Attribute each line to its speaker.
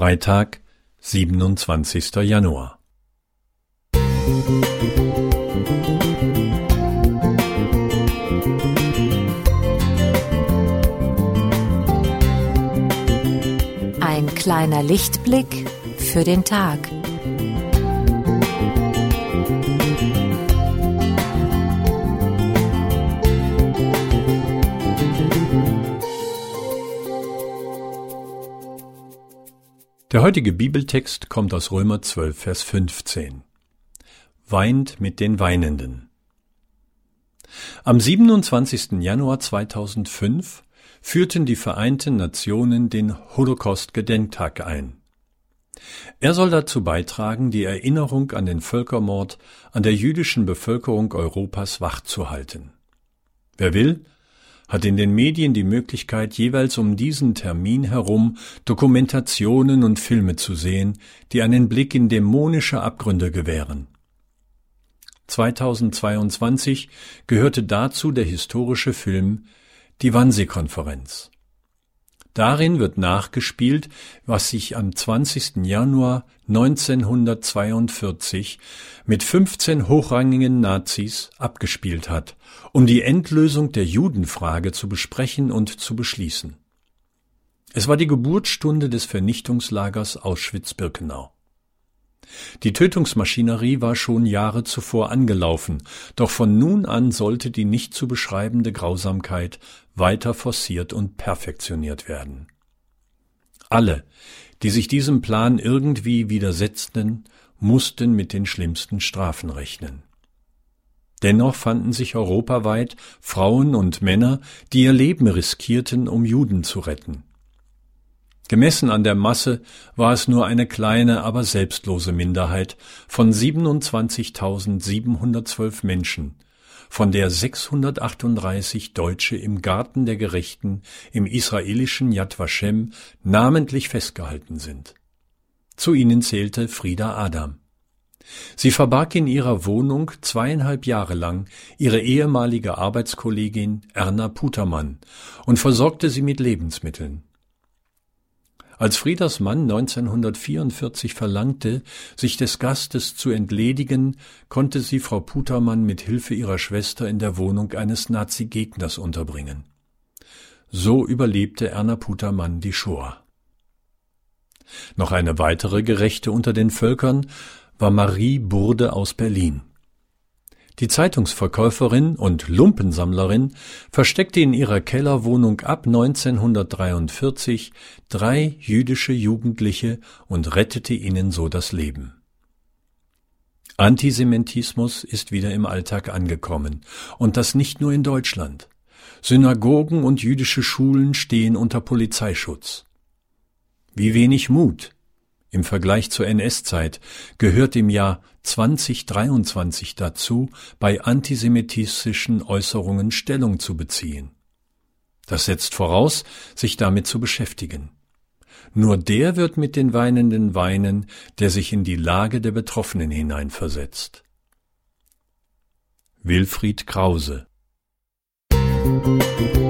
Speaker 1: Freitag, 27. Januar.
Speaker 2: Ein kleiner Lichtblick für den Tag.
Speaker 1: Der heutige Bibeltext kommt aus Römer 12, Vers 15. Weint mit den Weinenden. Am 27. Januar 2005 führten die Vereinten Nationen den Holocaust-Gedenktag ein. Er soll dazu beitragen, die Erinnerung an den Völkermord an der jüdischen Bevölkerung Europas wachzuhalten. Wer will, hat in den Medien die Möglichkeit, jeweils um diesen Termin herum Dokumentationen und Filme zu sehen, die einen Blick in dämonische Abgründe gewähren. 2022 gehörte dazu der historische Film Die Wannsee-Konferenz. Darin wird nachgespielt, was sich am 20. Januar 1942 mit 15 hochrangigen Nazis abgespielt hat, um die Endlösung der Judenfrage zu besprechen und zu beschließen. Es war die Geburtsstunde des Vernichtungslagers Auschwitz-Birkenau. Die Tötungsmaschinerie war schon Jahre zuvor angelaufen, doch von nun an sollte die nicht zu beschreibende Grausamkeit weiter forciert und perfektioniert werden. Alle, die sich diesem Plan irgendwie widersetzten, mussten mit den schlimmsten Strafen rechnen. Dennoch fanden sich europaweit Frauen und Männer, die ihr Leben riskierten, um Juden zu retten. Gemessen an der Masse war es nur eine kleine, aber selbstlose Minderheit von 27.712 Menschen, von der 638 Deutsche im Garten der Gerechten im israelischen Yad Vashem namentlich festgehalten sind. Zu ihnen zählte Frieda Adam. Sie verbarg in ihrer Wohnung zweieinhalb Jahre lang ihre ehemalige Arbeitskollegin Erna Putermann und versorgte sie mit Lebensmitteln. Als Frieders Mann 1944 verlangte, sich des Gastes zu entledigen, konnte sie Frau Putermann mit Hilfe ihrer Schwester in der Wohnung eines Nazi-Gegners unterbringen. So überlebte Erna Putermann die Shoah. Noch eine weitere Gerechte unter den Völkern war Marie Burde aus Berlin. Die Zeitungsverkäuferin und Lumpensammlerin versteckte in ihrer Kellerwohnung ab 1943 drei jüdische Jugendliche und rettete ihnen so das Leben. Antisemitismus ist wieder im Alltag angekommen, und das nicht nur in Deutschland. Synagogen und jüdische Schulen stehen unter Polizeischutz. Wie wenig Mut, im Vergleich zur NS-Zeit gehört im Jahr 2023 dazu, bei antisemitistischen Äußerungen Stellung zu beziehen. Das setzt voraus, sich damit zu beschäftigen. Nur der wird mit den Weinenden weinen, der sich in die Lage der Betroffenen hineinversetzt. Wilfried Krause Musik